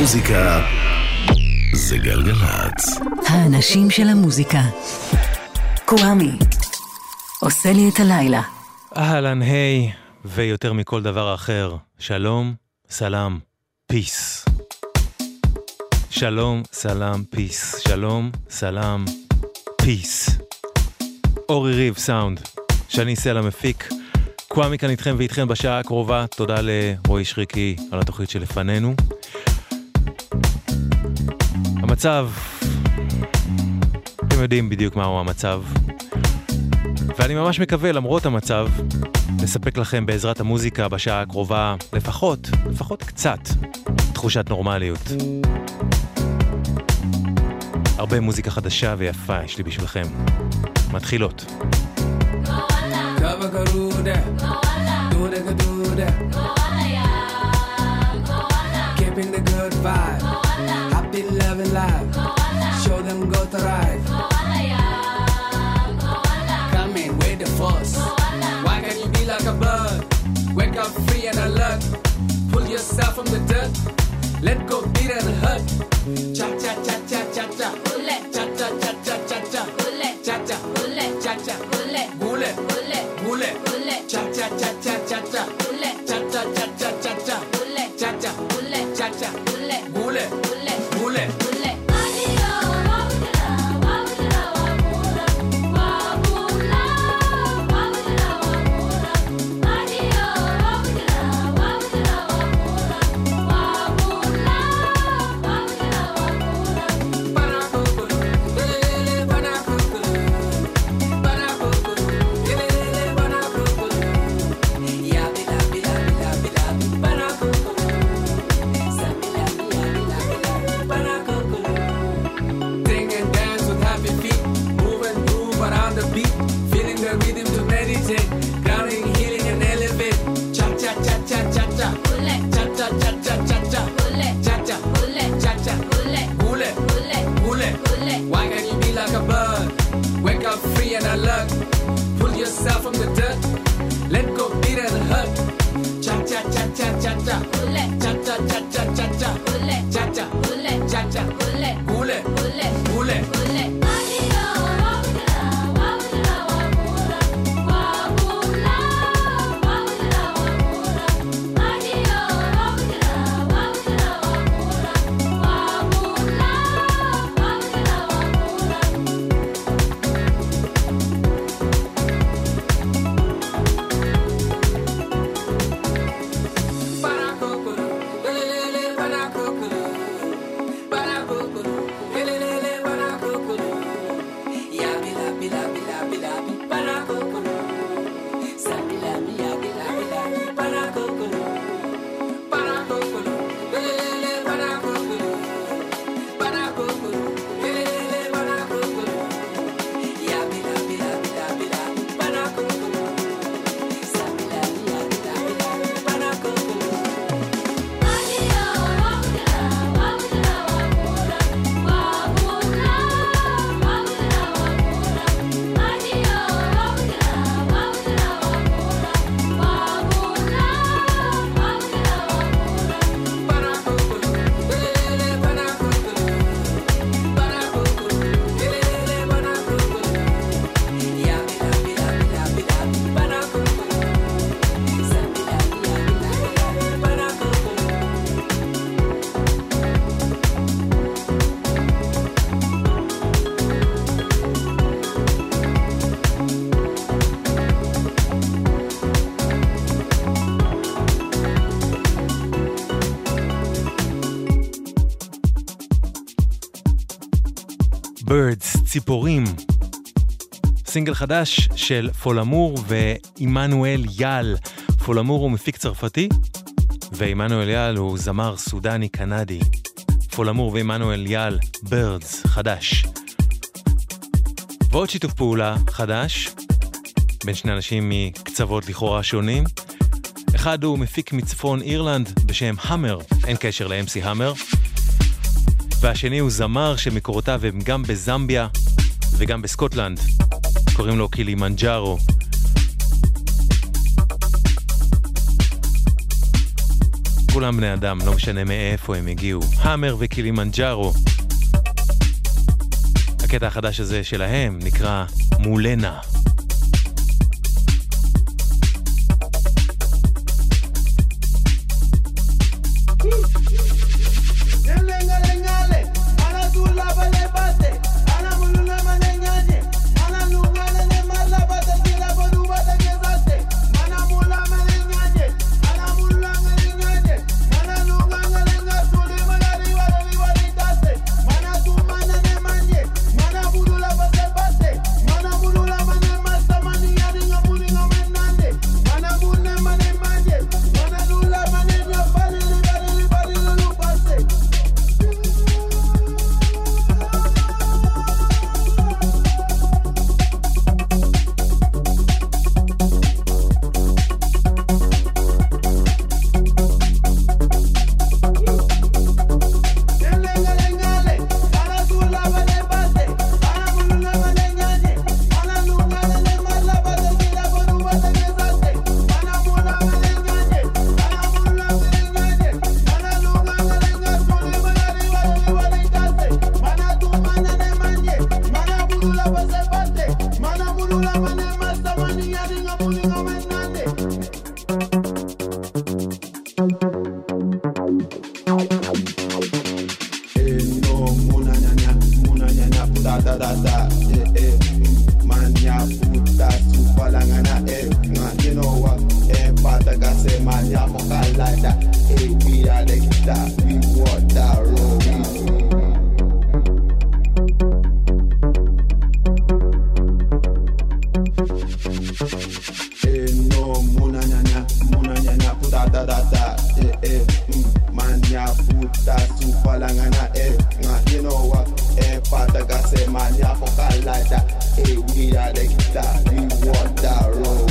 המוזיקה זה גלגלצ. האנשים של המוזיקה. קוואמי. עושה לי את הלילה. אהלן, היי, ויותר מכל דבר אחר, שלום, סלאם, peace. שלום, סלאם, peace. שלום, סלאם, peace. אורי ריב, סאונד. שני סלע מפיק. קוואמי כאן איתכם ואיתכם בשעה הקרובה. תודה לרועי שריקי על התוכנית שלפנינו. המצב, אתם יודעים בדיוק מהו המצב. ואני ממש מקווה, למרות המצב, לספק לכם בעזרת המוזיקה בשעה הקרובה לפחות, לפחות קצת, תחושת נורמליות. הרבה מוזיקה חדשה ויפה יש לי בשבילכם. מתחילות. Keeping the good vibe. Happy. Show them go to ride. Come in with the force. Why can't you be like a bird? Wake up free and alert. Pull yourself from the dirt. Let go, beat and hurt. Cha cha cha cha cha cha. Cha cha cha cha cha cha. Cha cha. Cha cha. Cha cha cha cha cha cha. Cha ציפורים. סינגל חדש של פולמור ועמנואל יאל. פולמור הוא מפיק צרפתי, ועמנואל יאל הוא זמר סודני קנדי. פולמור ועמנואל יאל, Birds, חדש. ועוד שיתוף פעולה חדש, בין שני אנשים מקצוות לכאורה שונים. אחד הוא מפיק מצפון אירלנד בשם המר, אין קשר ל-MC המר. והשני הוא זמר שמקורותיו הם גם בזמביה וגם בסקוטלנד. קוראים לו קילימנג'ארו. כולם בני אדם, לא משנה מאיפה הם הגיעו. האמר וקילימנג'ארו. הקטע החדש הזה שלהם נקרא מולנה. langana eh nah, you know what? Eh father God say man ya fuck like that eh we are the guitar we want that road.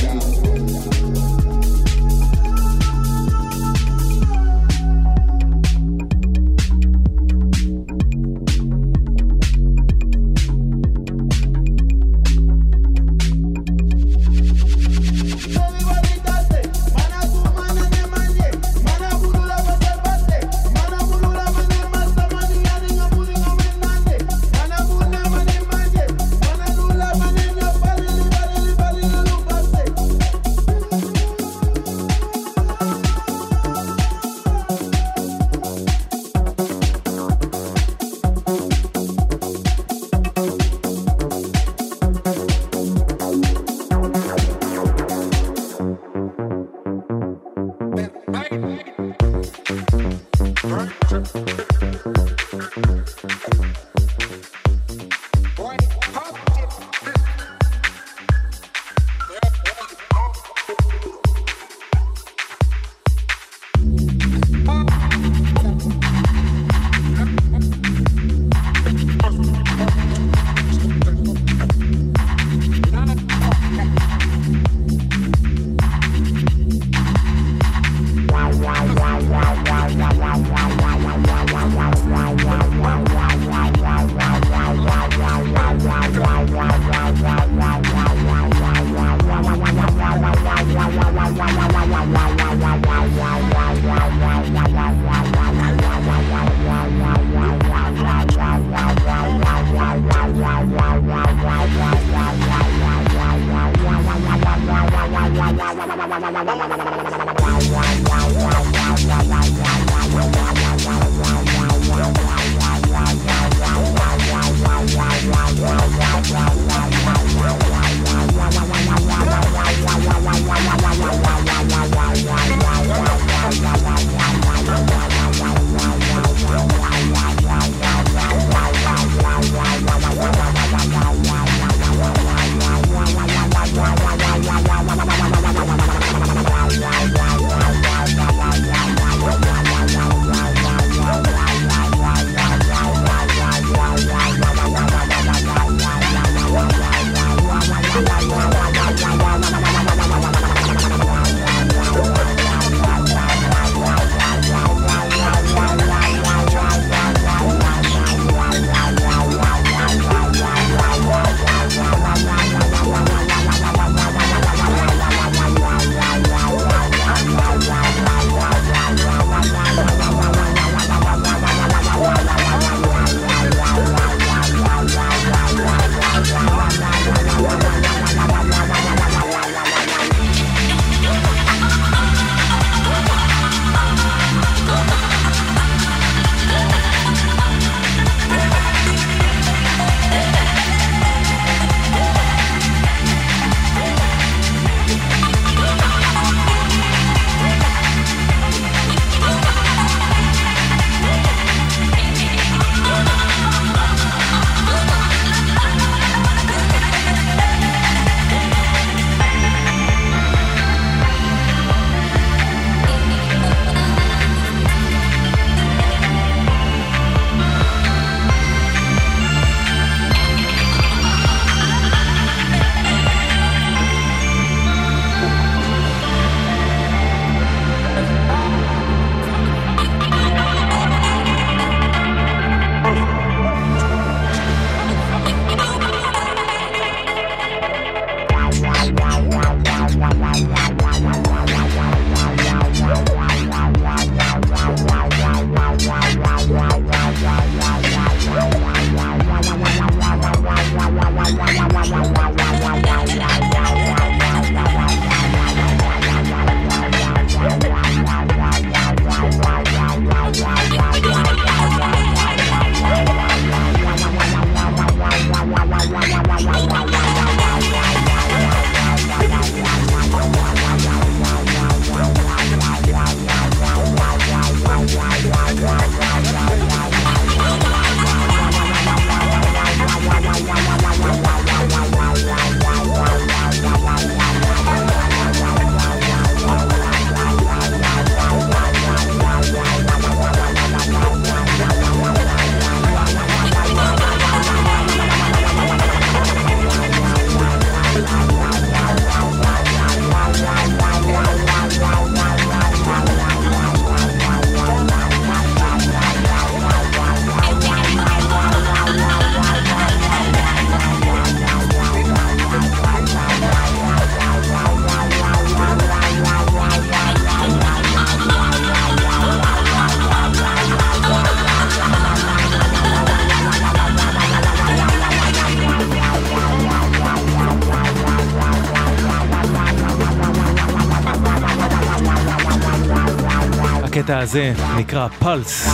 הקטע הזה נקרא פולס,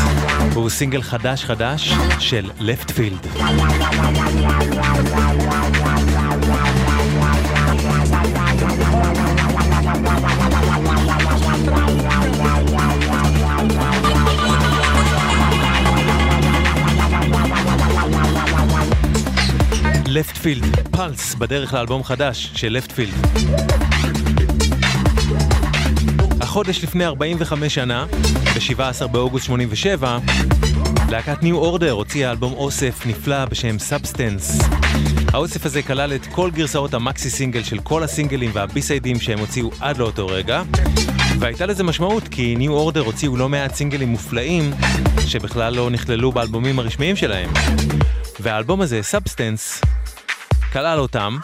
הוא סינגל חדש חדש של לפטפילד. לפטפילד, פלס, בדרך לאלבום חדש של לפטפילד. החודש לפני 45 שנה, ב-17 באוגוסט 87, להקת New Order הוציאה אלבום אוסף נפלא בשם Substance. האוסף הזה כלל את כל גרסאות המקסי סינגל של כל הסינגלים והביסיידים שהם הוציאו עד לאותו רגע, והייתה לזה משמעות כי New Order הוציאו לא מעט סינגלים מופלאים שבכלל לא נכללו באלבומים הרשמיים שלהם. והאלבום הזה, Substance, כלל אותם,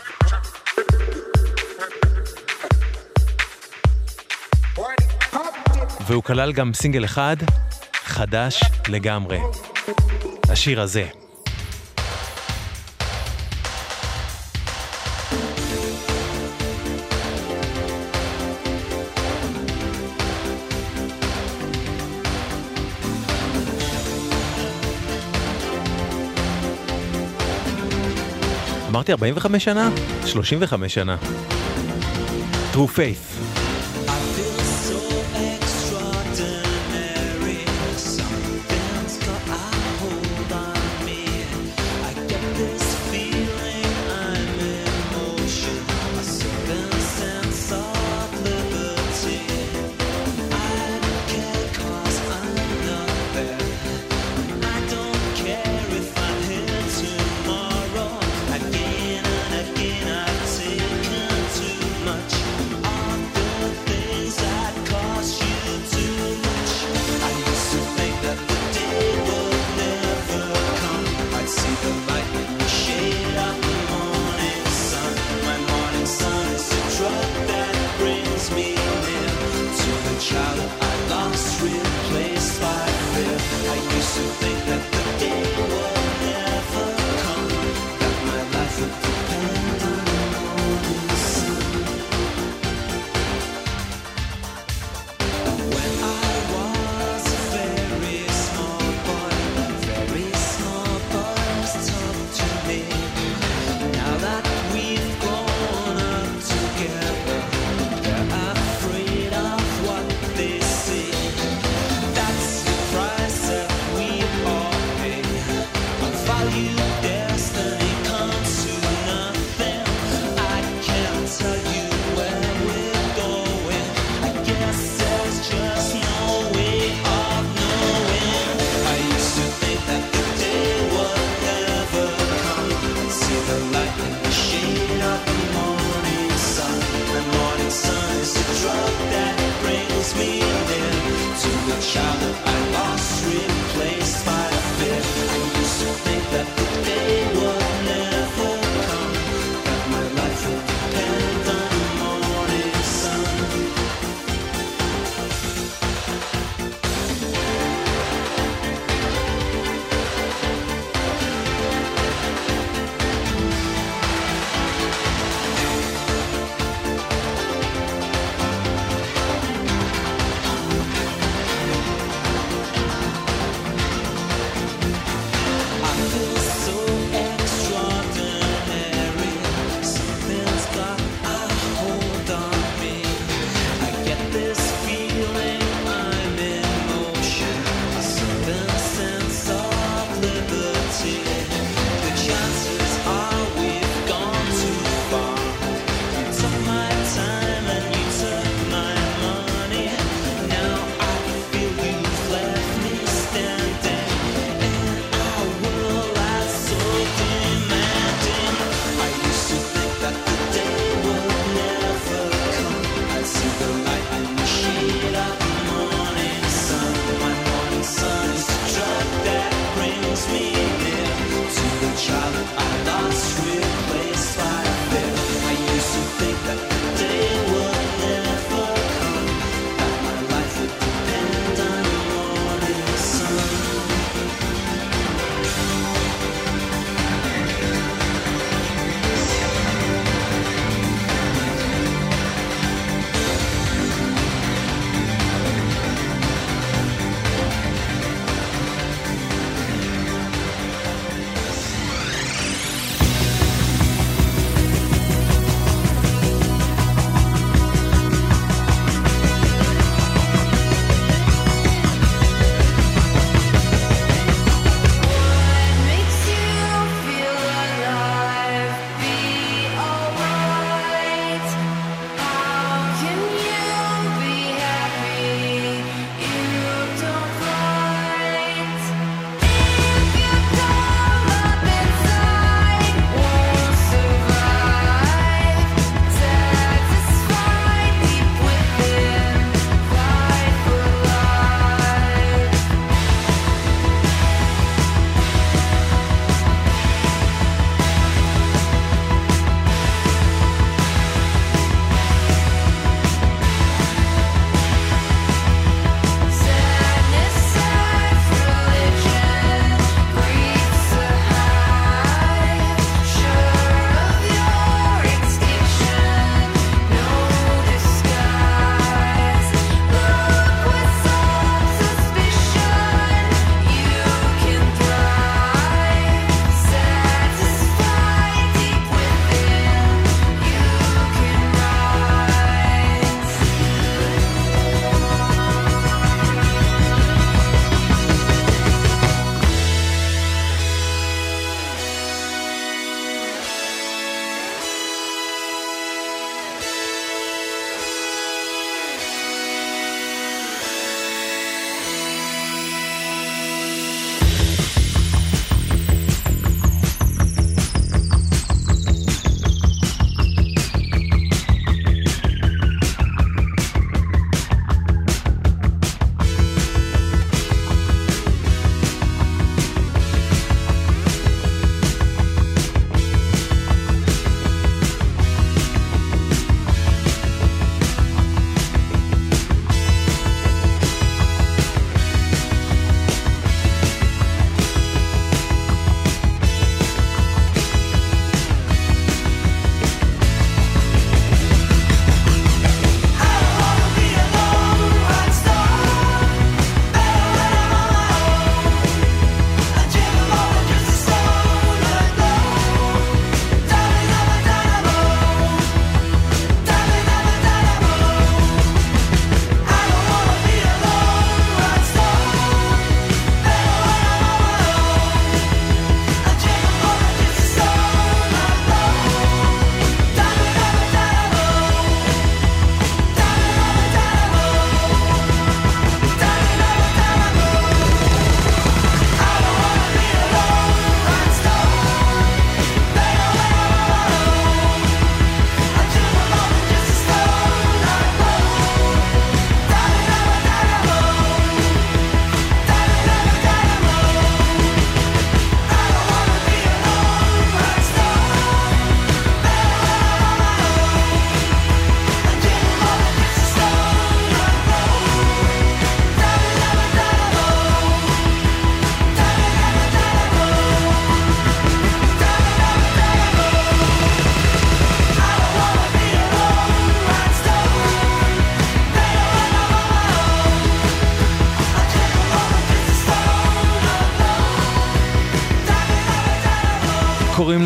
והוא כלל גם סינגל אחד, חדש לגמרי. השיר הזה. אמרתי 45 שנה? 35 שנה. True Faith.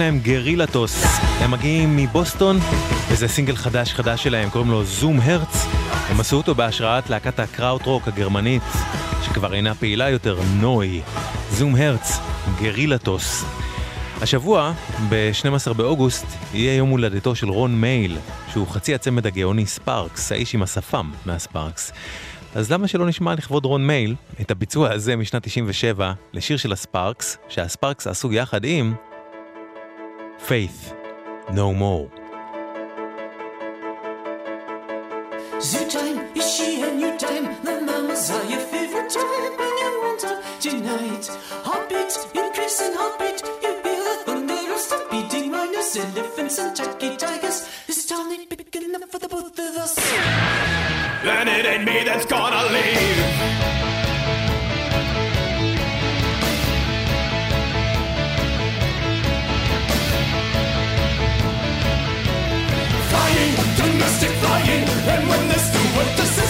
להם Guerilla Toss. הם מגיעים מבוסטון, וזה סינגל חדש חדש שלהם, קוראים לו Zum Herz. הם עשו אותו בהשראת להקת ה krautrock הגרמנית, שכבר אינה פעילה יותר, Neu!. Zum Herz, Guerilla Toss. השבוע, ב-12 באוגוסט, יהיה יום הולדתו של רון מייל, שהוא חצי הצמד הגאוני Sparks, האיש עם השפם מה Sparks. אז למה שלא נשמע לכבוד רון מייל את הביצוע הזה משנת 97 לשיר של ה Sparks, שה Sparks עשו יחד עם Faith, No More. Zoo time, is she a new time? The mamas are your favorite time when you want her tonight. Heartbeat, increasing heartbeat. You hear the thunder of stop beating rhinos, elephants, and jacky tigers. This town ain't big enough for the both of us. then it ain't me that's gonna leave. dying. And when this do much to say,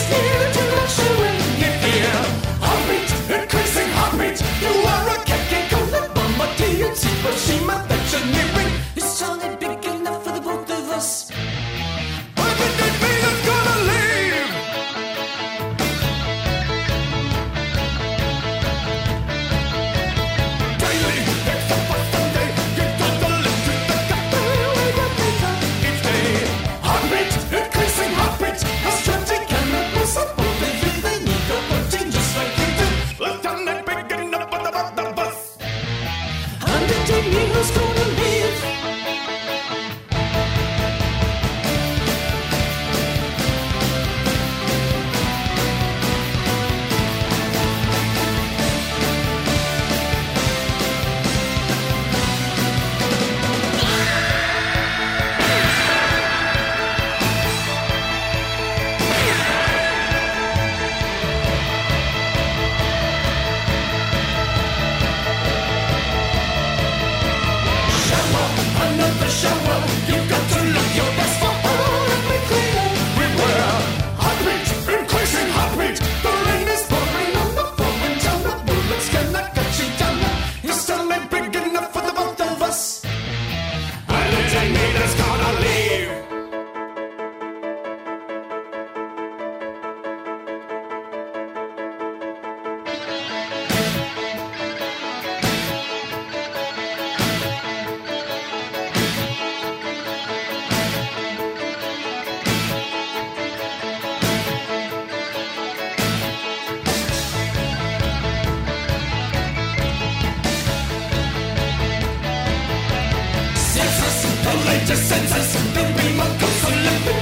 just send us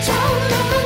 don't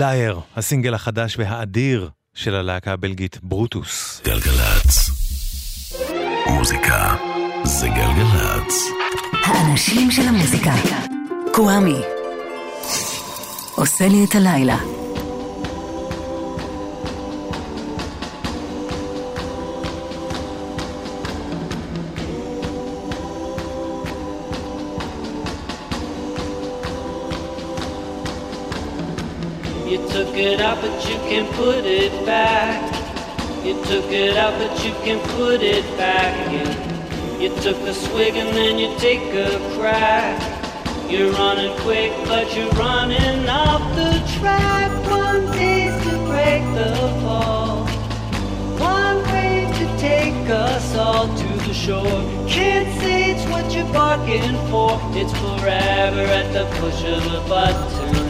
לייר, הסינגל החדש והאדיר של הלהקה הבלגית ברוטוס. גלגלצ. מוזיקה זה גלגלצ. האנשים של המוזיקה. קוואמי. עושה לי את הלילה. It out, but you can put it back. You took it out, but you can put it back in. You took a swig and then you take a crack. You're running quick, but you're running off the track. One taste to break the fall. One way to take us all to the shore. Can't say it's what you're barking for. It's forever at the push of a button.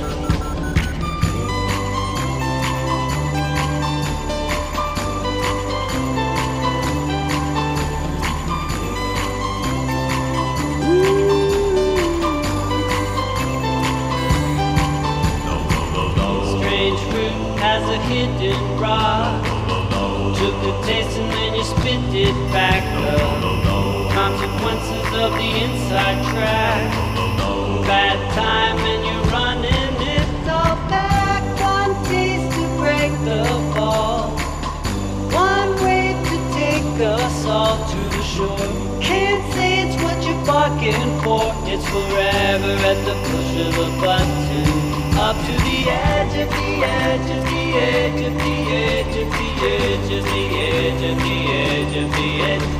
It's all back. One tease to break the ball. One way to take us all to the shore. Can't say it's what you're barking for. It's forever at the push of a button. Up to the edge of the edge of the edge of the edge of the edge of the edge of the edge of the edge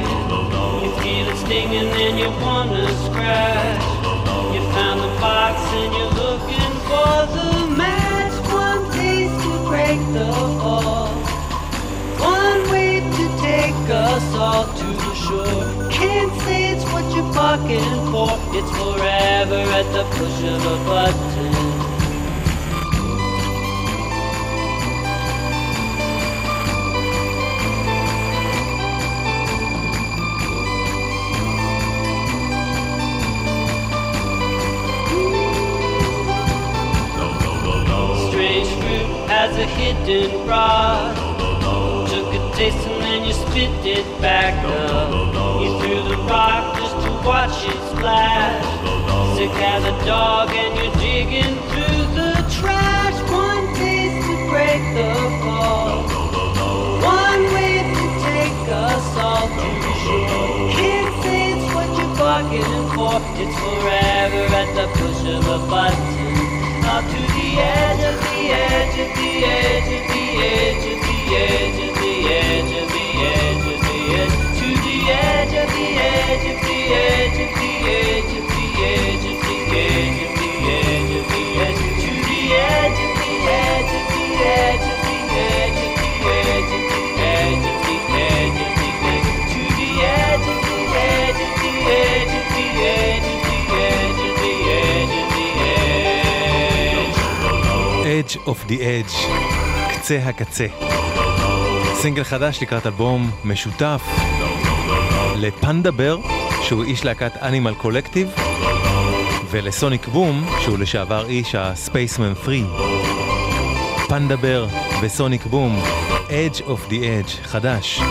stinging and you wanna scratch. You found the box and you're looking for the match. One taste to break the fall. One way to take us all to the shore. Can't say it's what you're barking for. It's forever at the push of a button. A hidden rod. Took a taste and then you spit it back up. You threw the rock just to watch it splash. Sick as a dog and you're digging through the trash. One taste to break the fall. One way to take us all to shore. Can't say it's what you're bargaining for. It's forever at the push of a button. Up to the edge edge of the edge Edge of the Edge, קצה הקצה. סינגל חדש לקראת אלבום משותף לפנדה בר, שהוא איש להקת אנימל קולקטיב, ולסוניק בום, שהוא לשעבר איש הספייסמן 3. פנדה בר וסוניק בום, Edge of the Edge, חדש.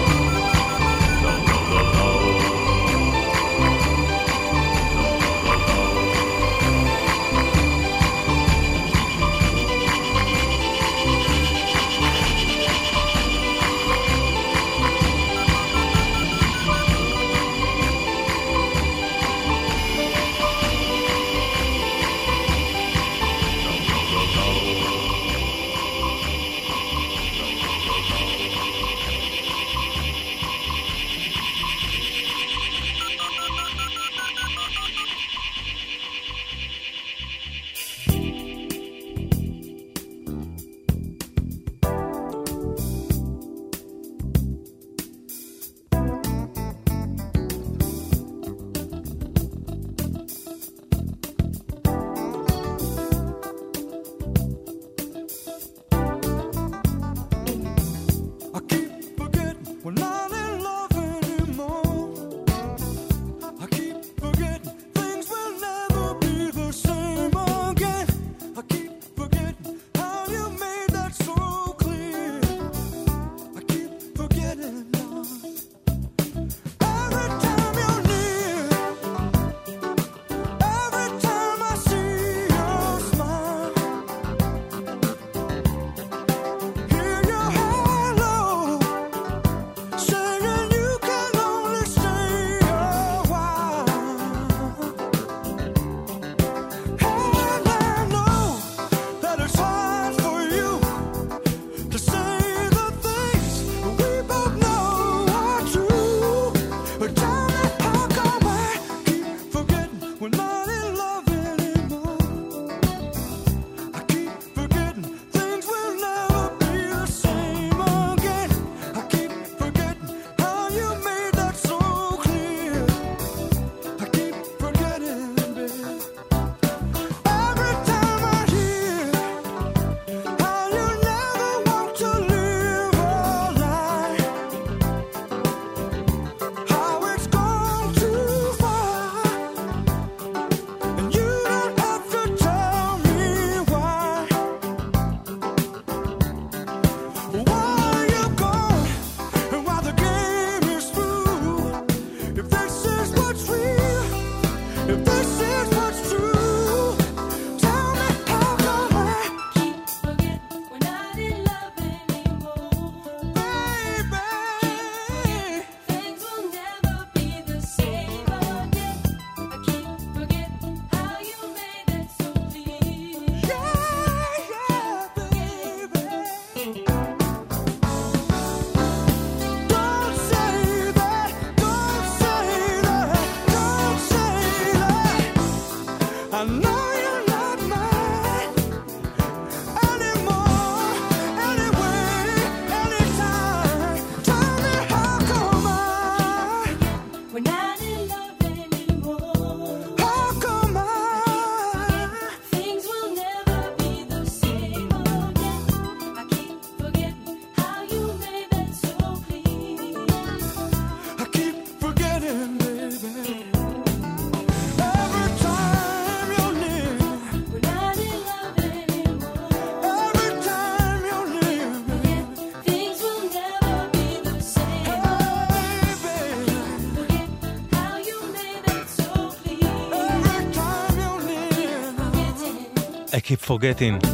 Keep Forgetting.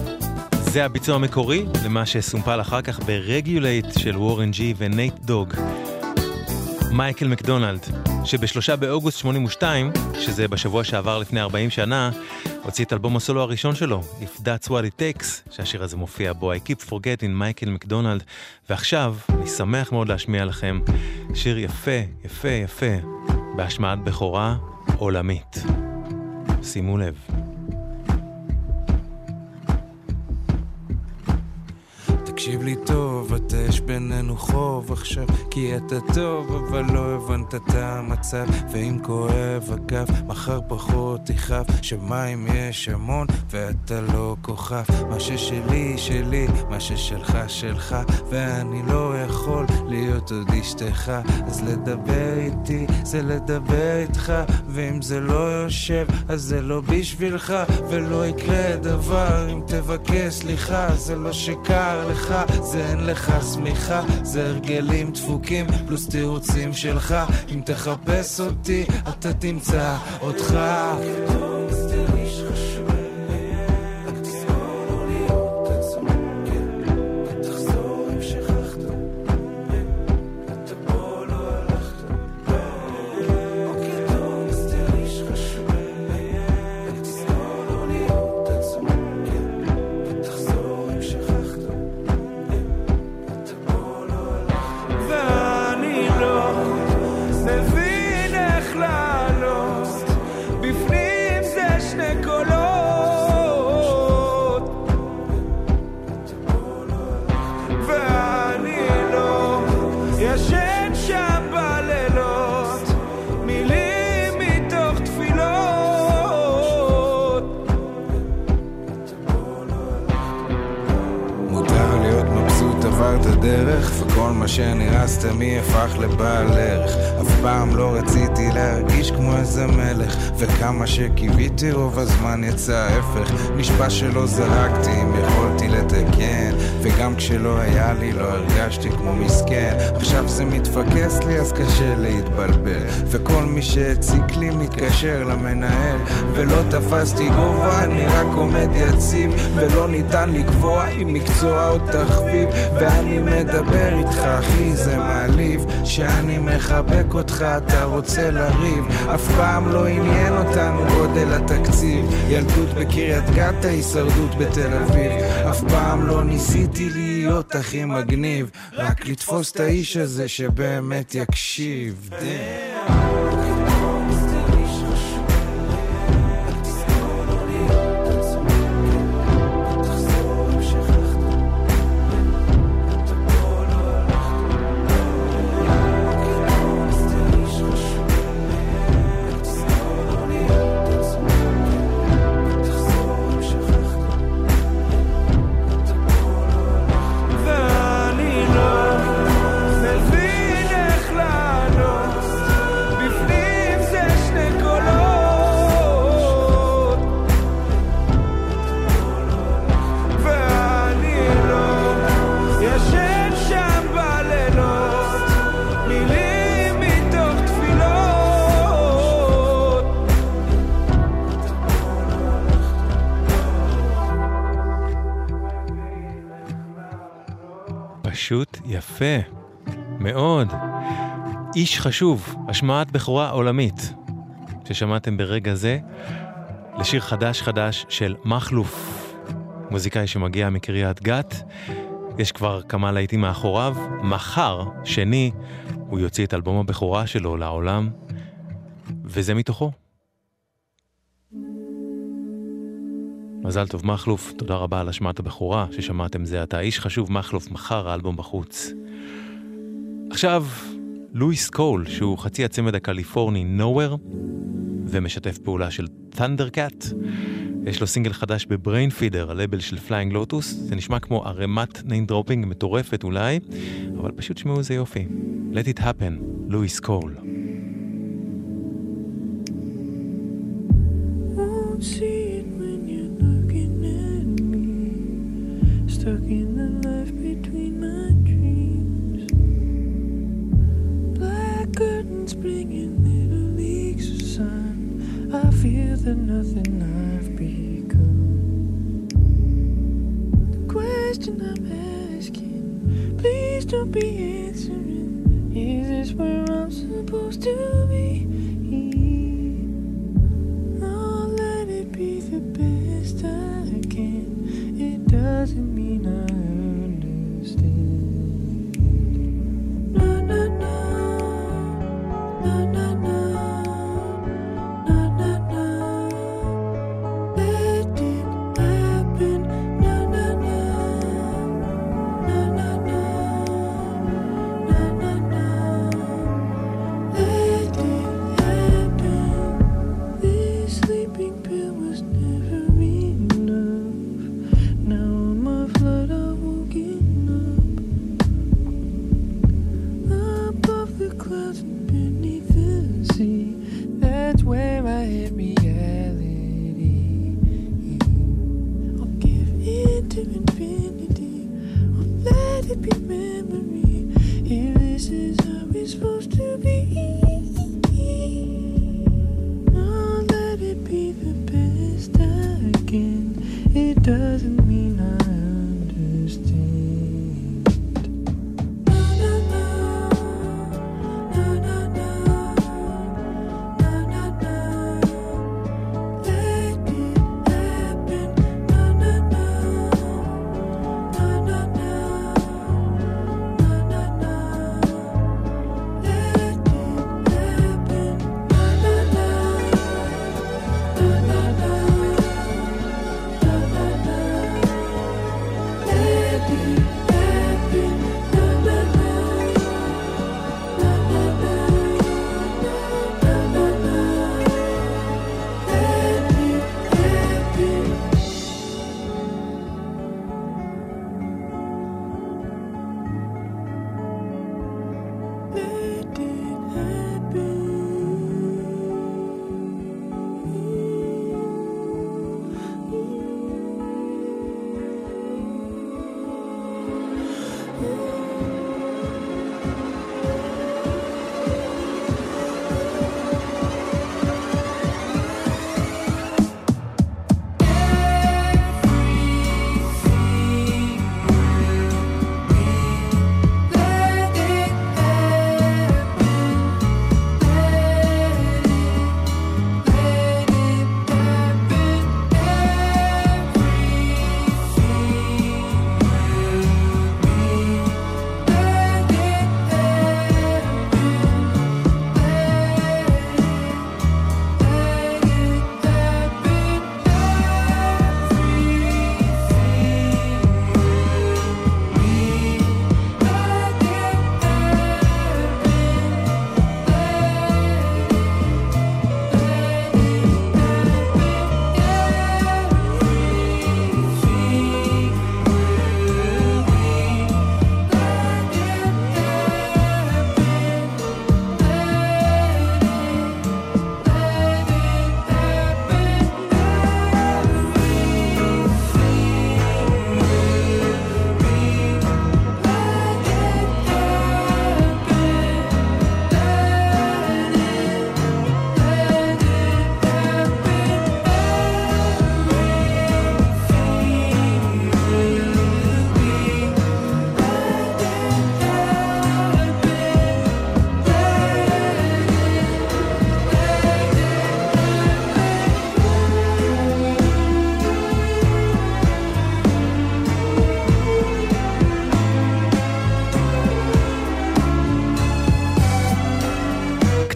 זה הביצוע המקורי למה שסומפל אחר כך ברגיולייט של וורן ג'י ונייט דוג. מייקל מקדונלד, שבשלושה באוגוסט 82, שזה בשבוע שעבר לפני 40 שנה, הוציא את אלבום הסולו הראשון שלו, If That's What It Takes, שהשיר הזה מופיע בו, I Keep Forgetting, מייקל מקדונלד, ועכשיו, אני שמח מאוד להשמיע לכם שיר יפה, יפה, יפה, בהשמעת בכורה עולמית. שימו לב. תקשיב לי טוב, אתה יש בינינו חוב עכשיו כי אתה טוב, אבל לא הבנת את המצב. ואם כואב הגב, מחר פחות תכאב שמים יש המון ואתה לא כוכב. מה ששלי שלי, מה ששלך שלך. ואני לא יכול להיות עוד אשתך. אז לדבר איתי זה לדבר איתך. ואם זה לא יושב אז זה לא בשבילך. ולא יקרה דבר אם תבקש סליחה זה לא שקר לך זה אין לך שמיכה זה הרגלים דפוקים פלוס תירוצים שלך. אם תחפש אותי אתה תמצא אותך מבסוט עברת דרך וכל מה שנראה סתמי הפך לבעל ערך? אף פעם לא רציתי להרגיש כמו איזה מלך וכמה שקיוויתי רוב הזמן יצא ההפך. נשבע שלא זרקתי אם יכולתי לתקן וגם כשלא היה לי לא הרגשתי כמו מסכן. עכשיו זה מתפקס לי אז קשה להתבלבל וכל מי שהציק לי מתקשר למנהל. ולא תפסתי גובה אני רק עומד יציב ולא ניתן לקבוע אם מקצוע או תחביב ואני מדבר איתך אחי זה מעליב. שאני מחבק אותך אתה רוצה לריב. אף פעם לא עניין אותנו גודל התקציב. ילדות בקריית גת ההישרדות בתל אביב. אף פעם לא ניסיתי להיות הכי מגניב. רק לתפוס את האיש הזה שבאמת יקשיב. Damn. פשוט יפה. מאוד. איש חשוב, השמעת בכורה עולמית, ששמעתם ברגע זה לשיר חדש חדש של מכלוף, מוזיקאי שמגיע מקריית גת. יש כבר כמה להיטים מאחוריו. מחר, שני, הוא יוציא את אלבום הבכורה שלו לעולם, וזה מתוכו. מזל טוב מכלוף, תודה רבה על השמעת הבכורה ששמעתם זה עתה. איש חשוב מכלוף, מחר האלבום בחוץ. עכשיו, לואיס קול, שהוא חצי הצמד הקליפורני Knower, ומשתף פעולה של Thundercat. יש לו סינגל חדש ב Brainfeeder, הלבל של Flying Lotus. זה נשמע כמו ערימת name dropping מטורפת אולי, אבל פשוט שמעו איזה יופי. Let it happen, לואיס קול. won't see that nothing I've become. The question I'm asking, please don't be answering. Is this where I'm supposed to be?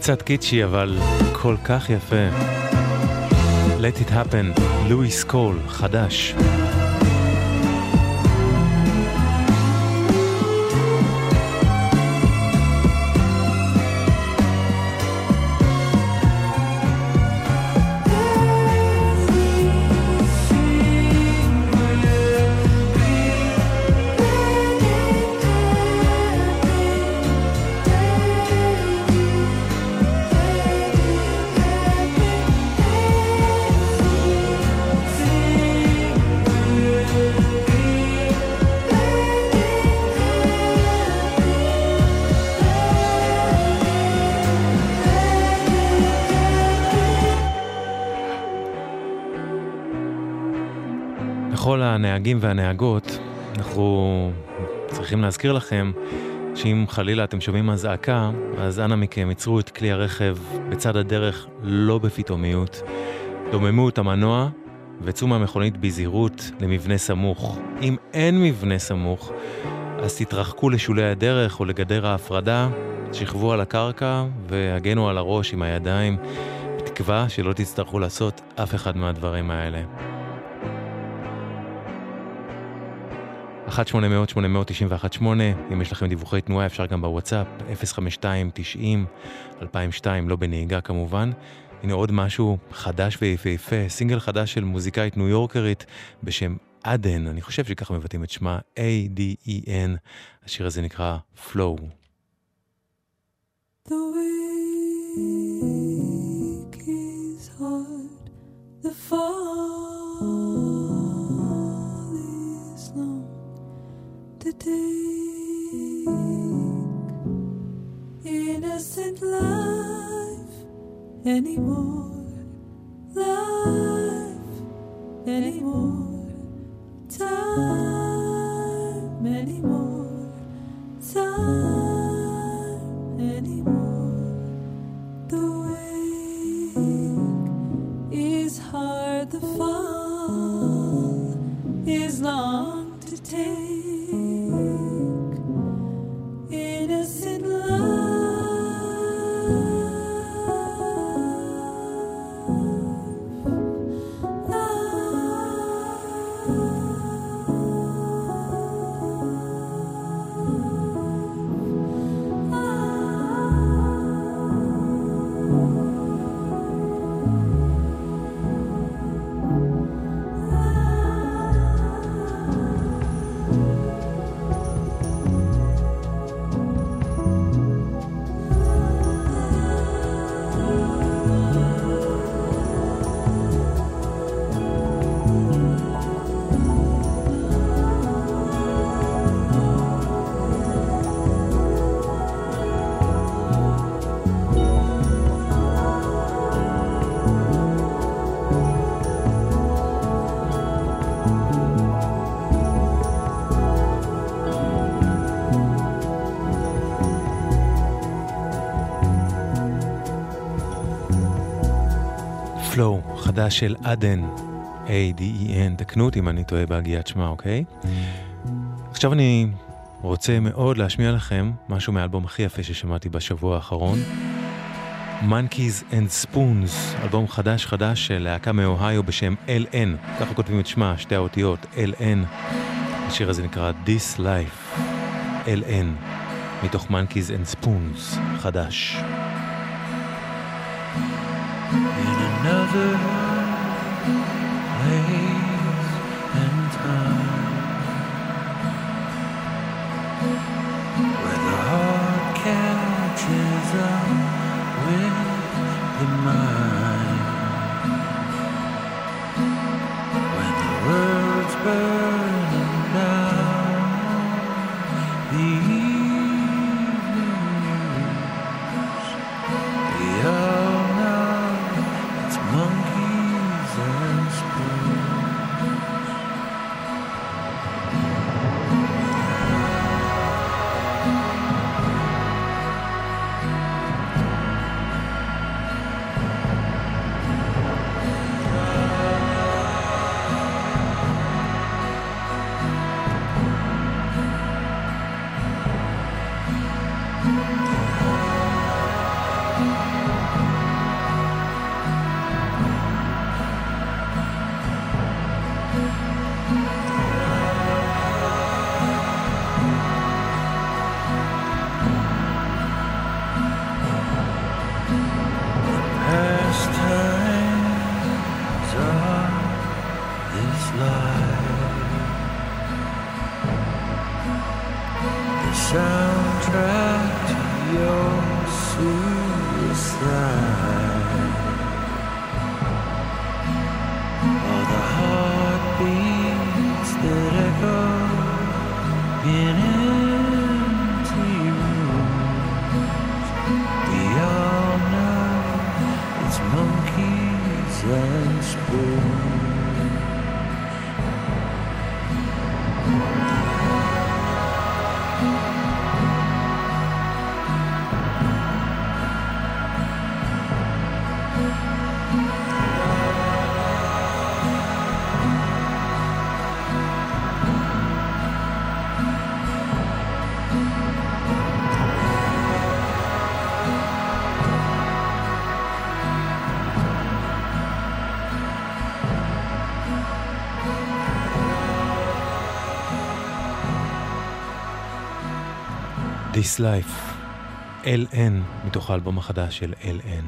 קצת קיצ'י, אבל כל כך יפה. Let it happen, לואיס קול, חדש. הנהגים והנהגות, אנחנו צריכים להזכיר לכם שאם חלילה אתם שומעים אזעקה, אז אנא מכם עצרו את כלי הרכב בצד הדרך לא בפתאומיות. דוממו את המנוע וצאו מהמכונית בזהירות למבנה סמוך. אם אין מבנה סמוך, אז תתרחקו לשולי הדרך או לגדר ההפרדה, שכבו על הקרקע והגנו על הראש עם הידיים, בתקווה שלא תצטרכו לעשות אף אחד מהדברים האלה. 1-800-891-8, אם יש לכם דיווחי תנועה אפשר גם בוואטסאפ, 052-90-2002, לא בנהיגה כמובן. הנה עוד משהו חדש ויפהפה, סינגל חדש של מוזיקאית ניו יורקרית בשם עדן, אני חושב שככה מבטאים את שמה, A-D-E-N, השיר הזה נקרא Flow. The week is hard, the fall take innocent life anymore. Life anymore. פלואו, חדש של עדן, A-D-E-N, תקנו אותי אם אני טועה בהגיית שמה, אוקיי? עכשיו אני רוצה מאוד להשמיע לכם משהו מהאלבום הכי יפה ששמעתי בשבוע האחרון. Monkeys and Spoons, אלבום חדש חדש של להקה מאוהיו בשם LN, ככה כותבים את שמה, שתי האותיות, LN. השיר הזה נקרא This Life, LN, מתוך Monkeys and Spoons, חדש. in another This Life, LN, מתוך האלבום החדש של LN.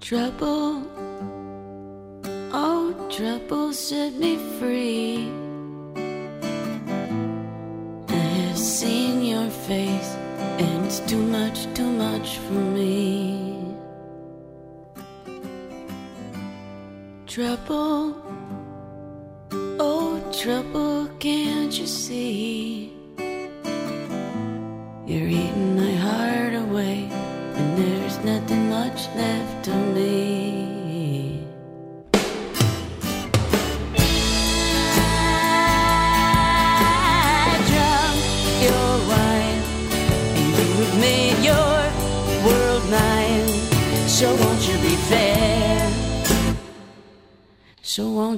Trouble,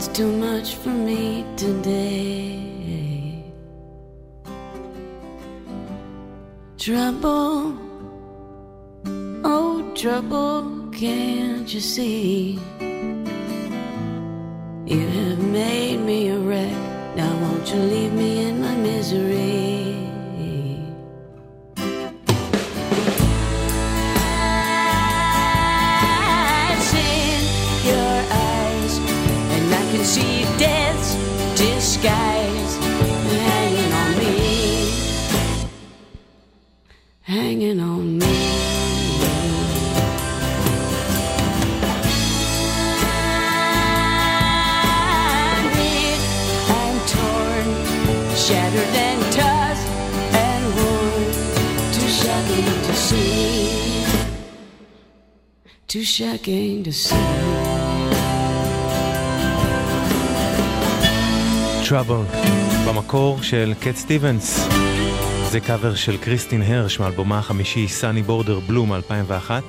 it's too much for me today. Trouble, oh trouble, can't you see? You have made me a wreck. Now won't you leave me too shocking to see. Trouble, במקור של קט סטיבנס. זה קאבר של קריסטין הרש מאלבומה החמישי סאני בורדר בלום 2001.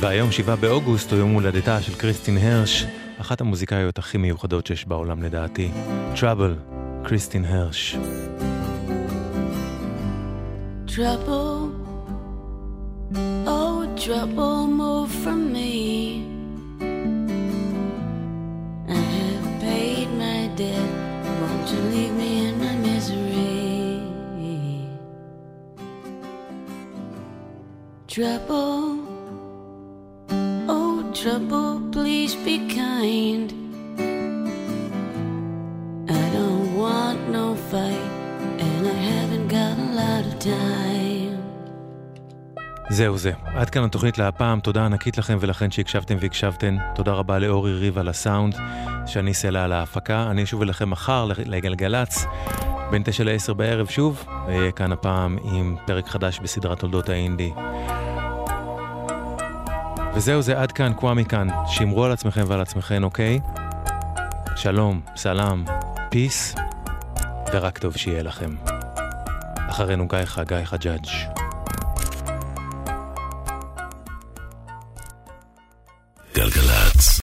והיום, 7 באוגוסט, הוא יום הולדתה של קריסטין הרש, אחת המוזיקאיות הכי מיוחדות שיש בעולם לדעתי. Trouble, קריסטין הרש. Trouble, trouble, move from me. I have paid my debt. Won't you leave me in my misery? Trouble, oh trouble, please be kind. I don't want no fight, and I haven't got a lot of time. זהו זה, עד כאן התוכנית להפעם, תודה ענקית לכם ולכן שהקשבתם והקשבתן. תודה רבה לאורי ריב על הסאונד, שאני סלע על ההפקה. אני אשוב אליכם מחר לגלגלצ, בין תשע לעשר בערב שוב, ואהיה כאן הפעם עם פרק חדש בסדרת תולדות האינדי. וזהו זה, עד כאן, קוואמי כאן. שמרו על עצמכם ועל עצמכם, אוקיי? שלום, סלאם, פיס, ורק טוב שיהיה לכם. אחרינו גיא חגי חג'אג'. גלגלצ.